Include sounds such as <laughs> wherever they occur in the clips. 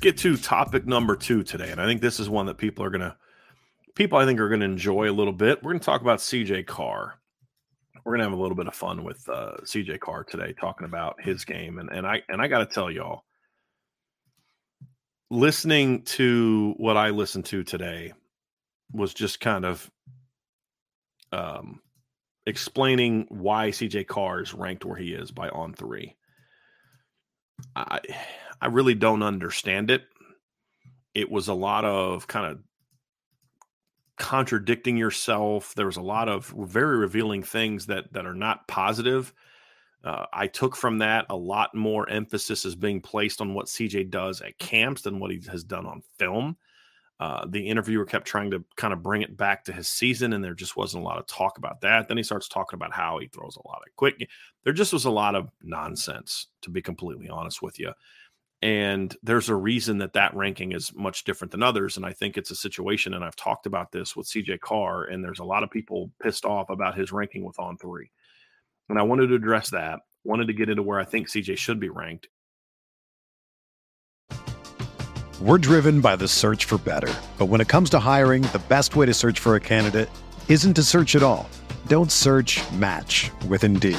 Get to topic number two today. And I think this is one that people are to, people I think are to enjoy a little bit. We're to talk about CJ Carr. We're to have a little bit of fun with uh, CJ Carr today, talking about his game. And, and I, and I got to tell y'all, listening to what I listened to today was just kind of um, explaining why CJ Carr is ranked where he is by on three. I I really don't understand it. It was a lot of kind of contradicting yourself. There was a lot of very revealing things that that are not positive. Uh, I took from that a lot more emphasis is being placed on what CJ does at camps than what he has done on film. Uh, the interviewer kept trying to kind of bring it back to his season, and there just wasn't a lot of talk about that. Then he starts talking about how he throws a lot of quick. There just was a lot of nonsense, to be completely honest with you. And there's a reason that that ranking is much different than others. And I think it's a situation, and I've talked about this with CJ Carr, and there's a lot of people pissed off about his ranking with on three. And I wanted to address that, wanted to get into where I think CJ should be ranked. We're driven by the search for better. But when it comes to hiring, the best way to search for a candidate isn't to search at all. Don't search match with Indeed.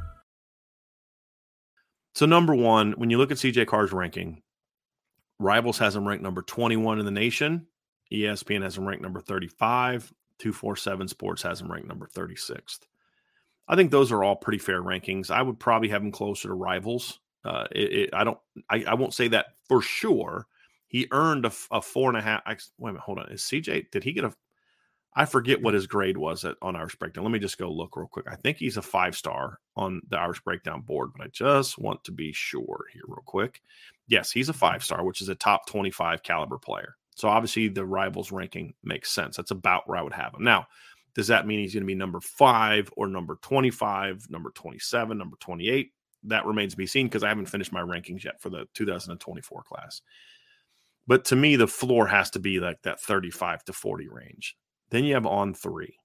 So, number one, when you look at CJ Carr's ranking, Rivals has him ranked number 21 in the nation. ESPN has him ranked number 35. 247 Sports has him ranked number 36th. I think those are all pretty fair rankings. I would probably have him closer to Rivals. Uh, it, it, I don't. I, I won't say that for sure. He earned a, a four and a half. I, wait a minute, hold on. Is CJ? Did he get a? I forget what his grade was at, on Irish Breakdown. Let me just go look real quick. I think he's a five star on the Irish Breakdown board, but I just want to be sure here real quick. Yes, he's a five star, which is a top 25 caliber player. So obviously the rivals ranking makes sense. That's about where I would have him. Now, does that mean he's going to be number five or number 25, number 27, number 28? That remains to be seen because I haven't finished my rankings yet for the 2024 class. But to me, the floor has to be like that 35 to 40 range. Then you have on three.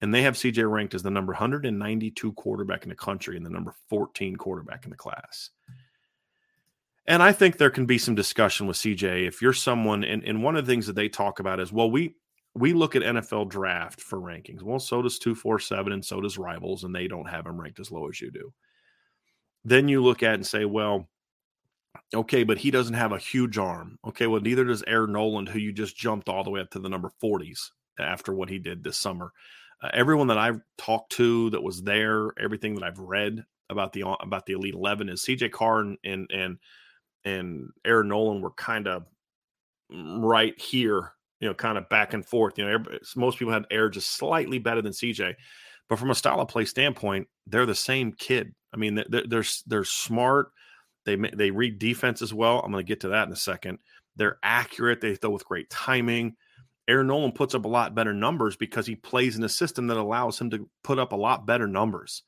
And they have CJ ranked as the number 192 quarterback in the country and the number 14 quarterback in the class. And I think there can be some discussion with CJ if you're someone, and, and one of the things that they talk about is, well, we we look at NFL draft for rankings. Well, so does 247 and so does Rivals, and they don't have him ranked as low as you do. Then you look at and say, well, okay, but he doesn't have a huge arm. Okay, well, neither does Aaron Noland, who you just jumped all the way up to the number 40s after what he did this summer. Uh, everyone that I've talked to that was there, everything that I've read about the about the Elite Eleven is CJ Carr and and and, and Aaron Noland were kind of right here you know, kind of back and forth. You know, most people had air just slightly better than CJ, but from a style of play standpoint, they're the same kid. I mean, they're they're, they're smart. They they read defense as well. I'm going to get to that in a second. They're accurate. They throw with great timing. Aaron Noland puts up a lot better numbers because he plays in a system that allows him to put up a lot better numbers.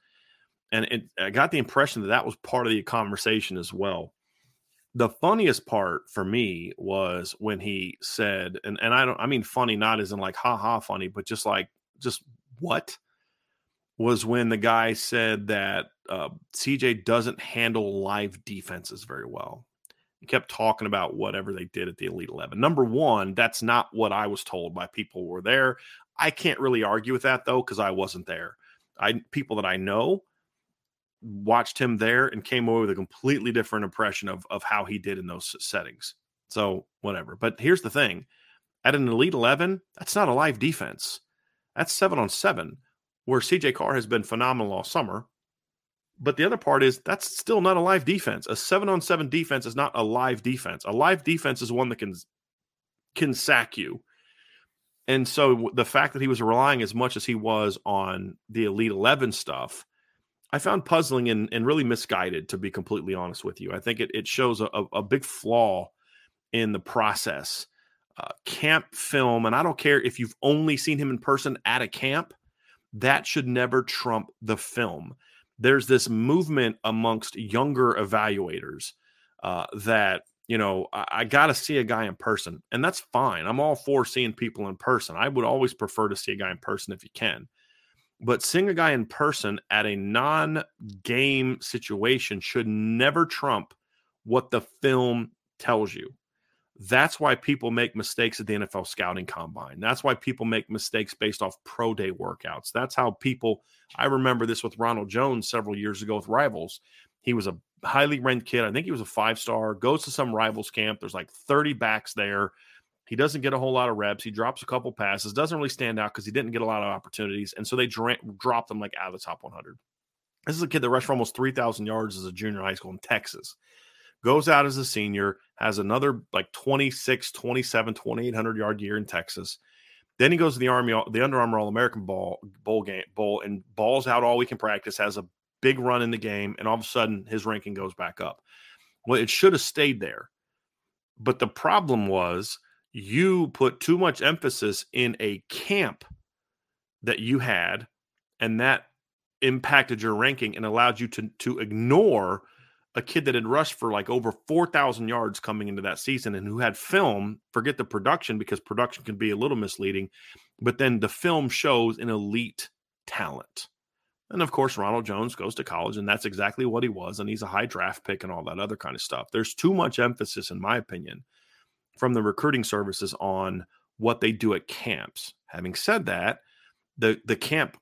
And it, I got the impression that that was part of the conversation as well the funniest part for me was when he said, and, and I don't, I mean, funny, not as in like, ha ha, funny, but just like, just what was when the guy said that uh, CJ doesn't handle live defenses very well. He kept talking about whatever they did at the Elite 11. Number one, that's not what I was told by people who were there. I can't really argue with that though, because I wasn't there. I people that I know watched him there and came away with a completely different impression of of how he did in those settings. So whatever. But here's the thing: at an elite eleven, that's not a live defense. That's seven on seven, where CJ Carr has been phenomenal all summer. But the other part is that's still not a live defense. A seven on seven defense is not a live defense. A live defense is one that can can sack you. And so the fact that he was relying as much as he was on the Elite 11 stuff I found puzzling and, and really misguided, to be completely honest with you. I think it, it shows a, a big flaw in the process. Uh, camp film, and I don't care if you've only seen him in person at a camp, that should never trump the film. There's this movement amongst younger evaluators uh, that, you know, I, I got to see a guy in person, and that's fine. I'm all for seeing people in person. I would always prefer to see a guy in person if you can. But seeing a guy in person at a non game situation should never trump what the film tells you. That's why people make mistakes at the NFL scouting combine. That's why people make mistakes based off pro day workouts. That's how people, I remember this with Ronald Jones several years ago with Rivals. He was a highly ranked kid. I think he was a five star, goes to some Rivals camp. There's like 30 backs there. He doesn't get a whole lot of reps. He drops a couple passes, doesn't really stand out because he didn't get a lot of opportunities. And so they dra- dropped him like out of the top 100. This is a kid that rushed for almost 3,000 yards as a junior high school in Texas. Goes out as a senior, has another like 26, 27, 2,800 yard year in Texas. Then he goes to the Army, the Under Armour All American Ball bowl game bowl, and balls out all week in practice. Has a big run in the game, and all of a sudden his ranking goes back up. Well, it should have stayed there, but the problem was you put too much emphasis in a camp that you had, and that impacted your ranking and allowed you to to ignore a kid that had rushed for like over 4,000 yards coming into that season and who had film, forget the production because production can be a little misleading, but then the film shows an elite talent. And of course, Ronald Jones goes to college, and that's exactly what he was. And he's a high draft pick and all that other kind of stuff. There's too much emphasis, in my opinion, from the recruiting services on what they do at camps. Having said that, the the camp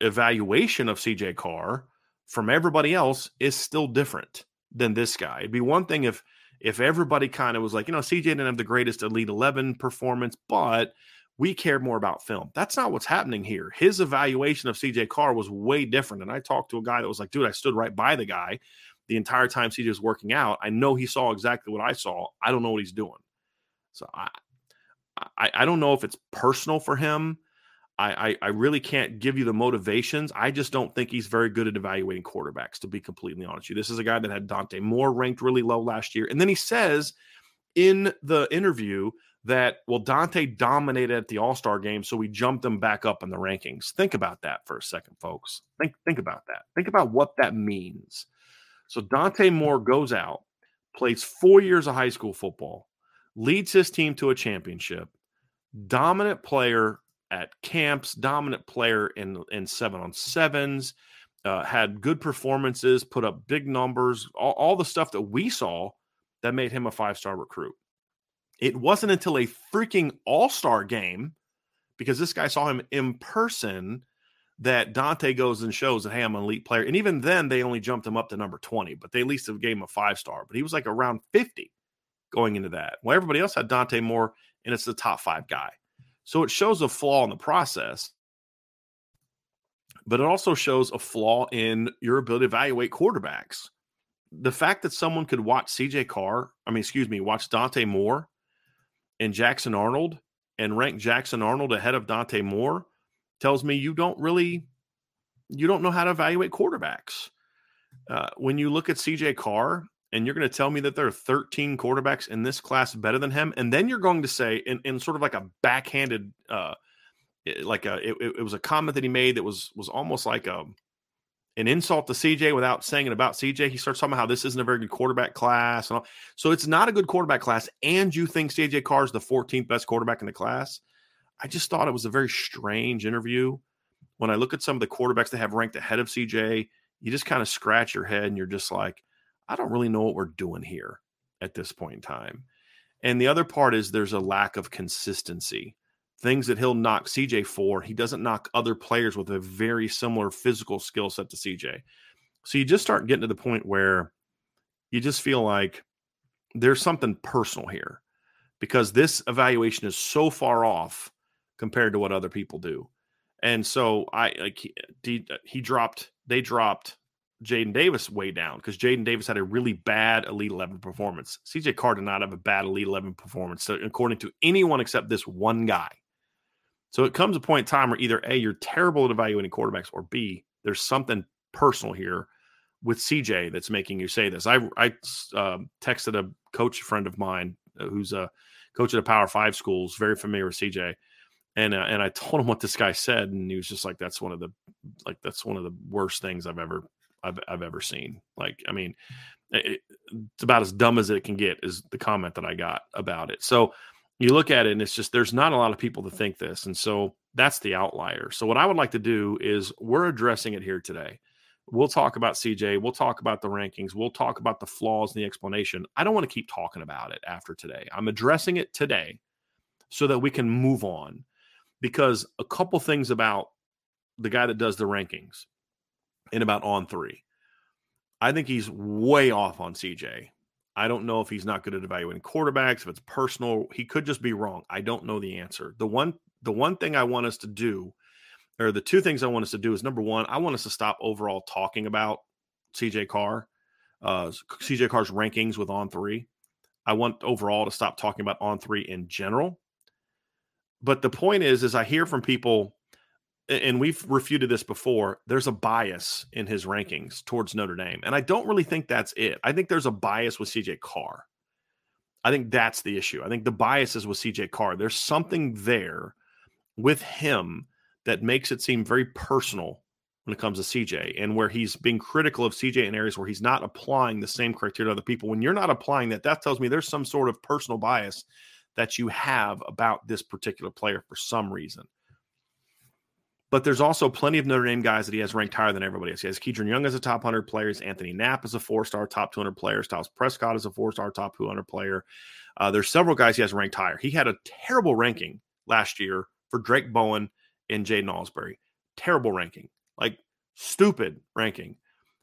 evaluation of CJ Carr from everybody else is still different than this guy. It'd be one thing if if everybody kind of was like, you know, CJ didn't have the greatest Elite 11 performance, but we care more about film. That's not what's happening here. His evaluation of CJ Carr was way different. And I talked to a guy that was like, dude, I stood right by the guy the entire time CJ was working out. I know he saw exactly what I saw. I don't know what he's doing. So I I, I don't know if it's personal for him. I, I, I really can't give you the motivations. I just don't think he's very good at evaluating quarterbacks, to be completely honest with you. This is a guy that had Dante Moore ranked really low last year. And then he says in the interview that, well, Dante dominated at the All Star game, so we jumped him back up in the rankings. Think about that for a second, folks. Think, think about that. Think about what that means. So Dante Moore goes out, plays four years of high school football, leads his team to a championship, dominant player at camps, dominant player in in seven on sevens, uh, had good performances, put up big numbers, all, all the stuff that we saw that made him a five star recruit. It wasn't until a freaking all star game, because this guy saw him in person, that Dante goes and shows that, hey, I'm an elite player. And even then, they only jumped him up to number 20, but they at least gave him a five star. But he was like around 50 going into that. Well, everybody else had Dante Moore, and it's the top five guy. So it shows a flaw in the process, but it also shows a flaw in your ability to evaluate quarterbacks. The fact that someone could watch CJ Carr, I mean, excuse me, watch Dante Moore and Jackson Arnold and rank Jackson Arnold ahead of Dante Moore tells me you don't really you don't know how to evaluate quarterbacks. Uh, when you look at CJ Carr and you're going to tell me that there are 13 quarterbacks in this class better than him and then you're going to say in, in sort of like a backhanded uh like a it, it, was a comment that he made that was was almost like a an insult to CJ without saying it about CJ. He starts talking about how this isn't a very good quarterback class and all. So it's not a good quarterback class and you think CJ Carr is the 14th best quarterback in the class. I just thought it was a very strange interview. When I look at some of the quarterbacks that have ranked ahead of CJ, you just kind of scratch your head and you're just like, I don't really know what we're doing here at this point in time. And the other part is there's a lack of consistency. Things that he'll knock CJ for, he doesn't knock other players with a very similar physical skill set to CJ. So you just start getting to the point where you just feel like there's something personal here because this evaluation is so far off compared to what other people do. And so I like he, uh, uh, he dropped, they dropped Jadyn Davis way down because Jadyn Davis had a really bad Elite 11 performance. CJ Carr did not have a bad Elite 11 performance, so according to anyone except this one guy. So it comes a point in time where either A, you're terrible at evaluating quarterbacks, or B, there's something personal here with CJ that's making you say this. I, I uh, texted a coach friend of mine uh, who's a coach at a Power Five schools, very familiar with CJ. And, uh, and I <laughs> told him what this guy said, and he was just like, "That's one of the like that's one of the worst things I've ever I've, I've ever seen. Like, I mean, it, it's about as dumb as it can get, is the comment that I got about it. So you look at it and it's just, there's not a lot of people that think this. And so that's the outlier. So what I would like to do is we're addressing it here today. We'll talk about CJ. We'll talk about the rankings. We'll talk about the flaws and the explanation. I don't want to keep talking about it after today. I'm addressing it today so that we can move on because a couple things about the guy that does the rankings in about on three. I think he's way off on CJ. I don't know if he's not good at evaluating quarterbacks, if it's personal. He could just be wrong. I don't know the answer. The one the one thing I want us to do, or the two things I want us to do is number one, I want us to stop overall talking about CJ Carr, uh, CJ Carr's rankings with on three. I want overall to stop talking about on three in general. But the point is, is I hear from people and we've refuted this before, there's a bias in his rankings towards Notre Dame. And I don't really think that's it. I think there's a bias with CJ Carr. I think that's the issue. I think the bias is with CJ Carr. There's something there with him that makes it seem very personal when it comes to CJ and where he's being critical of CJ in areas where he's not applying the same criteria to other people. When you're not applying that, that tells me there's some sort of personal bias that you have about this particular player for some reason. But there's also plenty of Notre Dame guys that he has ranked higher than everybody else. He has Kedren Young as a top 100 player. Anthony Knapp as a four star top 200 player. Styles Prescott as a four star top 200 player. Uh, there's several guys he has ranked higher. He had a terrible ranking last year for Drayk Bowen and Jaiden Ausberry. Terrible ranking, like stupid ranking.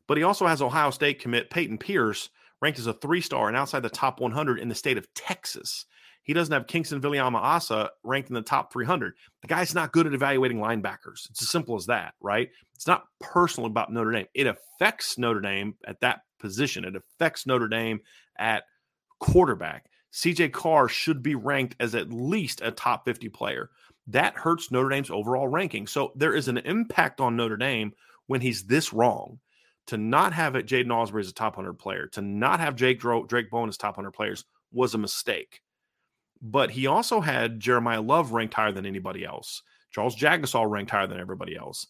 But he also has Ohio State commit Payton Pierce ranked as a three star and outside the top 100 in the state of Texas. He doesn't have Kingston Viliamu-Asa ranked in the top 300. The guy's not good at evaluating linebackers. It's as simple as that, right? It's not personal about Notre Dame. It affects Notre Dame at that position. It affects Notre Dame at quarterback. CJ Carr should be ranked as at least a top 50 player. That hurts Notre Dame's overall ranking. So there is an impact on Notre Dame when he's this wrong. To not have it, Jaiden Ausberry as a top 100 player, to not have Jake Drayk Bowen as top 100 players was a mistake. But he also had Jeremiyah Love ranked higher than anybody else. Charles Jagusah ranked higher than everybody else.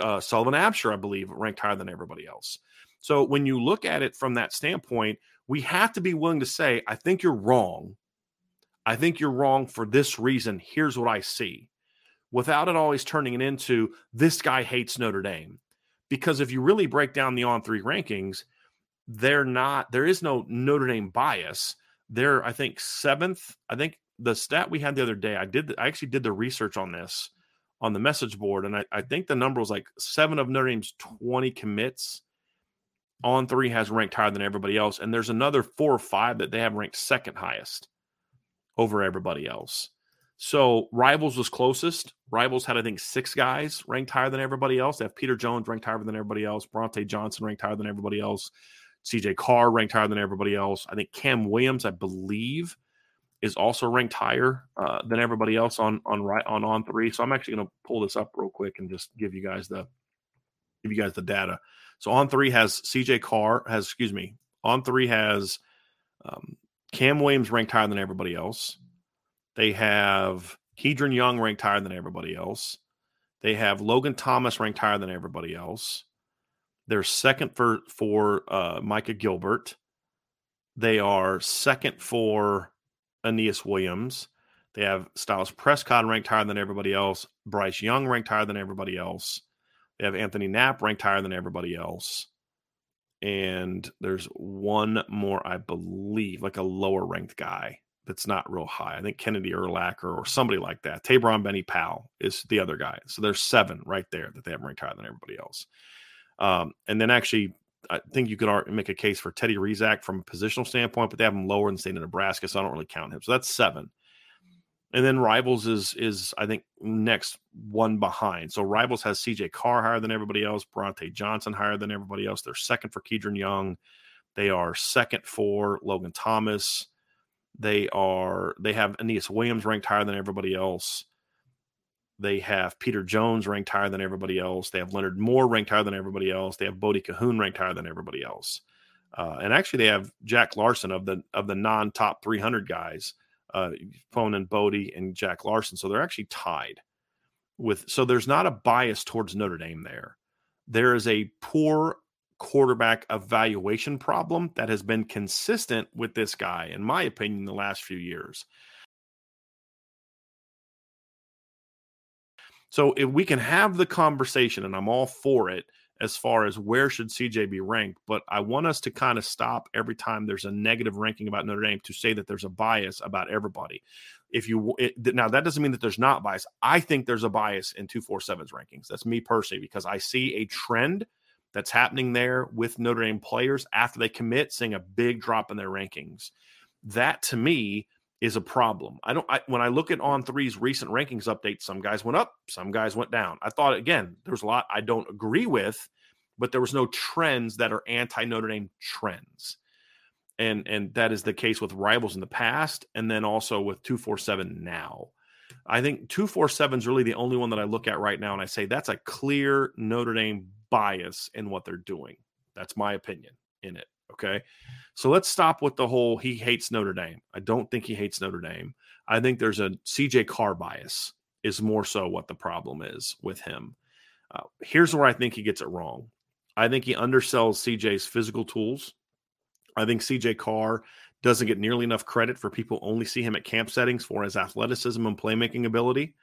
Uh, Sullivan Absher, I believe, ranked higher than everybody else. So when you look at it from that standpoint, we have to be willing to say, I think you're wrong. I think you're wrong for this reason. Here's what I see. Without it always turning it into this guy hates Notre Dame. Because if you really break down the on three rankings, they're not, there is no Notre Dame bias. They're, I think, seventh. I think the stat we had the other day, I did, I actually did the research on this on the message board, and I, I think the number was like seven of Notre Dame's 20 commits on three has ranked higher than everybody else. And there's another four or five that they have ranked second highest over everybody else. So Rivals was closest. Rivals had, I think, six guys ranked higher than everybody else. They have Peter Jones ranked higher than everybody else. Brauntae Johnson ranked higher than everybody else. CJ Carr ranked higher than everybody else. I think Cam Williams, I believe, is also ranked higher uh, than everybody else on on right on on three. So I'm actually going to pull this up real quick and just give you guys the give you guys the data. So on three has CJ Carr has excuse me on three has um, Cam Williams ranked higher than everybody else. They have Kedren Young ranked higher than everybody else. They have Logan Thomas ranked higher than everybody else. They're second for for uh, Micah Gilbert. They are second for Aneyas Williams. They have Styles Prescott ranked higher than everybody else. Bryce Young ranked higher than everybody else. They have Anthony Knapp ranked higher than everybody else. And there's one more, I believe, like a lower ranked guy that's not real high. I think Kennedy Urlacher or somebody like that. Tabron Benny Powell is the other guy. So there's seven right there that they have ranked higher than everybody else. Um, and then actually, I think you could make a case for Teddy Rezac from a positional standpoint, but they have him lower than the state of Nebraska, so I don't really count him. So that's seven and then Rivals is is I think next one behind. So Rivals has CJ Carr higher than everybody else, Brauntae Johnson higher than everybody else. They're second for Kedren Young. They are second for Logan Thomas. They are they have Aneyas Williams ranked higher than everybody else. They have Peter Jones ranked higher than everybody else. They have Leonard Moore ranked higher than everybody else. They have Bodie Kahoun ranked higher than everybody else. Uh, and actually, they have Jack Larsen of the of the non top 300 guys uh, Phone and Bodie and Jack Larsen. So they're actually tied with. So there's not a bias towards Notre Dame there. There is a poor quarterback evaluation problem that has been consistent with this guy, in my opinion, the last few years. So if we can have the conversation, and I'm all for it, as far as where should CJ be ranked, but I want us to kind of stop every time there's a negative ranking about Notre Dame to say that there's a bias about everybody. If you it, now that doesn't mean that there's not bias. I think there's a bias in 247's rankings. That's me personally because I see a trend that's happening there with Notre Dame players after they commit, seeing a big drop in their rankings. That to me is a problem. I don't. I, when I look at on three's recent rankings updates, some guys went up, some guys went down. I thought again, there's a lot I don't agree with, but there was no trends that are anti Notre Dame trends, and and that is the case with rivals in the past, and then also with two four seven now. I think two four seven is really the only one that I look at right now, and I say that's a clear Notre Dame bias in what they're doing. That's my opinion in it. Okay. So let's stop with the whole he hates Notre Dame. I don't think he hates Notre Dame. I think there's a CJ Carr bias, is more so what the problem is with him. Uh, here's where I think he gets it wrong. I think he undersells CJ's physical tools. I think CJ Carr doesn't get nearly enough credit for people only see him at camp settings for his athleticism and playmaking ability.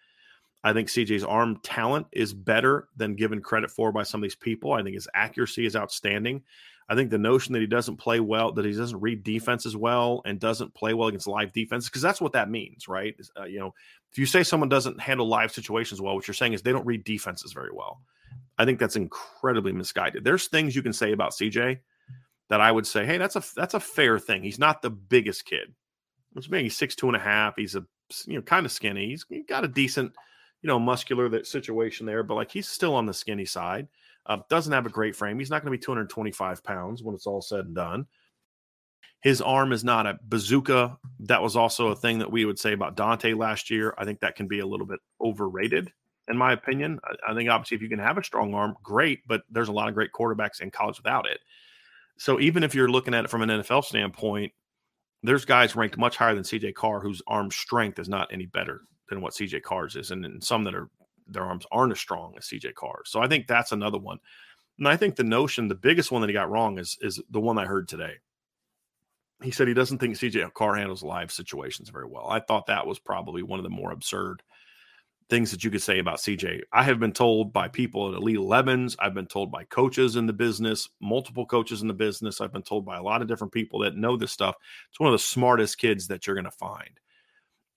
I think CJ's arm talent is better than given credit for by some of these people. I think his accuracy is outstanding. I think the notion that he doesn't play well, that he doesn't read defenses well, and doesn't play well against live defense, because that's what that means, right? Uh, you know, if you say someone doesn't handle live situations well, what you're saying is they don't read defenses very well. I think that's incredibly misguided. There's things you can say about CJ that I would say, hey, that's a that's a fair thing. He's not the biggest kid. Which means he's six two and a half. He's a you know kind of skinny. He's got a decent you know muscular that situation there, but like he's still on the skinny side. Uh, doesn't have a great frame. He's not going to be 225 pounds when it's all said and done. His arm is not a bazooka. That was also a thing that we would say about Dante last year. I think that can be a little bit overrated, in my opinion. I, I think obviously if you can have a strong arm, great, but there's a lot of great quarterbacks in college without it. So even if you're looking at it from an NFL standpoint, there's guys ranked much higher than CJ Carr whose arm strength is not any better than what CJ Carr's is, and, and some that are their arms aren't as strong as CJ Carr. So I think that's another one. And I think the notion, the biggest one that he got wrong is is the one I heard today. He said he doesn't think CJ Carr handles live situations very well. I thought that was probably one of the more absurd things that you could say about CJ. I have been told by people at Elite 11s, I've been told by coaches in the business, multiple coaches in the business, I've been told by a lot of different people that know this stuff. It's one of the smartest kids that you're going to find.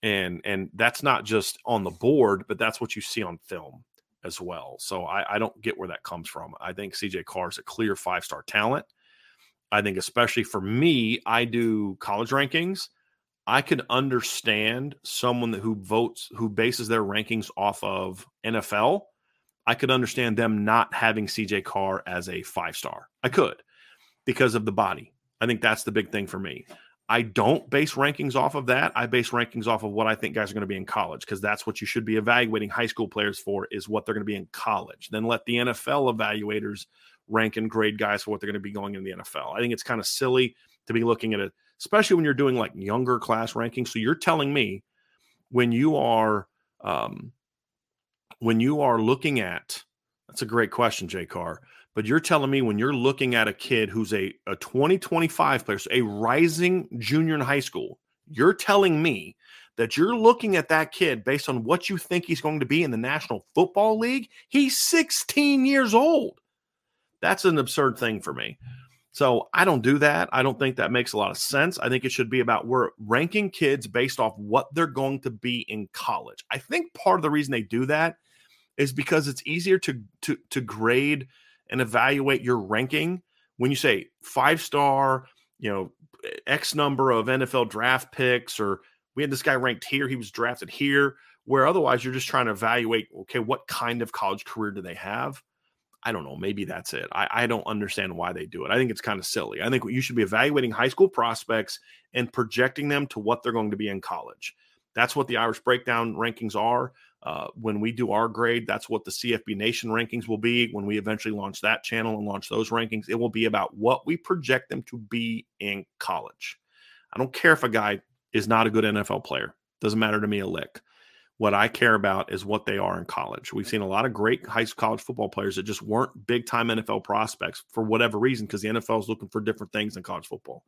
And and that's not just on the board, but that's what you see on film as well. So I, I don't get where that comes from. I think CJ Carr is a clear five-star talent. I think especially for me, I do college rankings I could understand someone who votes who bases their rankings off of NFL. I could understand them not having CJ Carr as a five star. I could because of the body. I think that's the big thing for me. I don't base rankings off of that. I base rankings off of what I think guys are going to be in college because that's what you should be evaluating high school players for is what they're going to be in college. Then let the NFL evaluators rank and grade guys for what they're going to be going in the NFL. I think it's kind of silly to be looking at it, especially when you're doing like younger class rankings. So you're telling me when you are um, when you are looking at that's a great question, Jay Carr. But you're telling me when you're looking at a kid who's a, a 2025 player, so a rising junior in high school, you're telling me that you're looking at that kid based on what you think he's going to be in the National Football League. He's 16 years old. That's an absurd thing for me. So I don't do that. I don't think that makes a lot of sense. I think it should be about we're ranking kids based off what they're going to be in college. I think part of the reason they do that is because it's easier to to to grade and evaluate your ranking when you say five star, you know, X number of NFL draft picks, or we had this guy ranked here, he was drafted here, where otherwise you're just trying to evaluate, okay, what kind of college career do they have? I don't know. Maybe that's it. I, I don't understand why they do it. I think it's kind of silly. I think you should be evaluating high school prospects and projecting them to what they're going to be in college. That's what the Irish breakdown rankings are. Uh, when we do our grade, that's what the CFB Nation rankings will be. When we eventually launch that channel and launch those rankings, it will be about what we project them to be in college. I don't care if a guy is not a good NFL player. Doesn't matter to me a lick. What I care about is what they are in college. We've seen a lot of great high school college football players that just weren't big time NFL prospects for whatever reason, because the NFL is looking for different things in college football.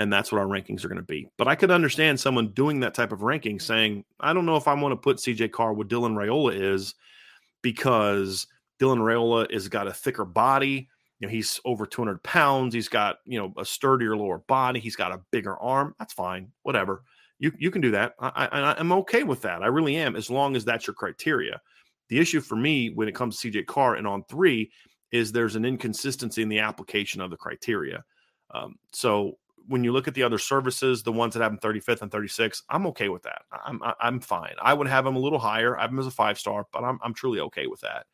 And that's what our rankings are going to be. But I could understand someone doing that type of ranking saying, I don't know if I want to put CJ Carr where Dylan Raiola is because Dylan Raiola has got a thicker body. You know, he's over 200 pounds. He's got, you know, a sturdier lower body. He's got a bigger arm. That's fine. Whatever. You you can do that. I, I I'm okay with that. I really am, as long as that's your criteria. The issue for me when it comes to CJ Carr and on three is there's an inconsistency in the application of the criteria. Um, so when you look at the other services, the ones that have him 35th and 36, I'm okay with that. I'm I'm fine. I would have him a little higher. I have him as a five star, but I'm I'm truly okay with that.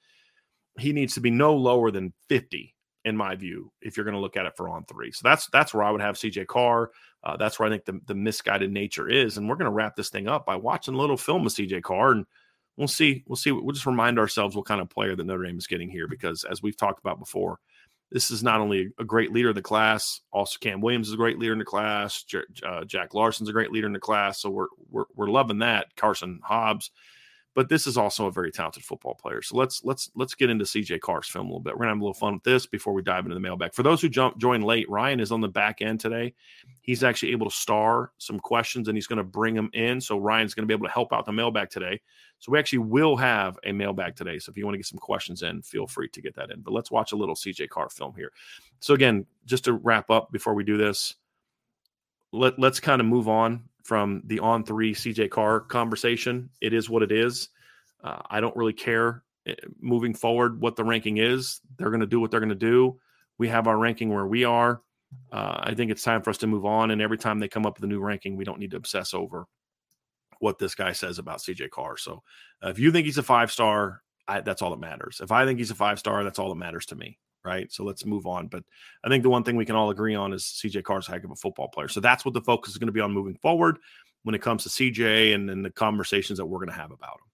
He needs to be no lower than 50 in my view, if you're going to look at it for on three. So that's that's where I would have CJ Carr. Uh, that's where I think the, the misguided nature is. And we're going to wrap this thing up by watching a little film of CJ Carr, and we'll see. We'll see. We'll just remind ourselves what kind of player that Notre Dame is getting here, because as we've talked about before, this is not only a great leader in the class. Also, Cam Williams is a great leader in the class. J- uh, Jack Larsen's a great leader in the class. So we're we're, we're loving that. Carson Hobbs but this is also a very talented football player. So let's let's let's get into CJ Carr's film a little bit. We're gonna have a little fun with this before we dive into the mailbag. For those who jump join late, Ryan is on the back end today. He's actually able to star some questions and he's to bring them in. So Ryan's to be able to help out the mailbag today. So we actually will have a mailbag today. So if you want to get some questions in, feel free to get that in. But let's watch a little CJ Carr film here. So again, just to wrap up before we do this, let let's kind of move on from the on three CJ Carr conversation. It is what it is. Uh, I don't really care eh, moving forward what the ranking is. They're going to do what they're going to do. We have our ranking where we are. Uh, I think it's time for us to move on. And every time they come up with a new ranking, we don't need to obsess over what this guy says about CJ Carr. So uh, if you think he's a five star, that's all that matters. If I think he's a five star, that's all that matters to me. Right? So let's move on. But I think the one thing we can all agree on is CJ Carr's a heck of a football player. So that's what the focus is going to be on moving forward when it comes to CJ and, and the conversations that we're going to have about him.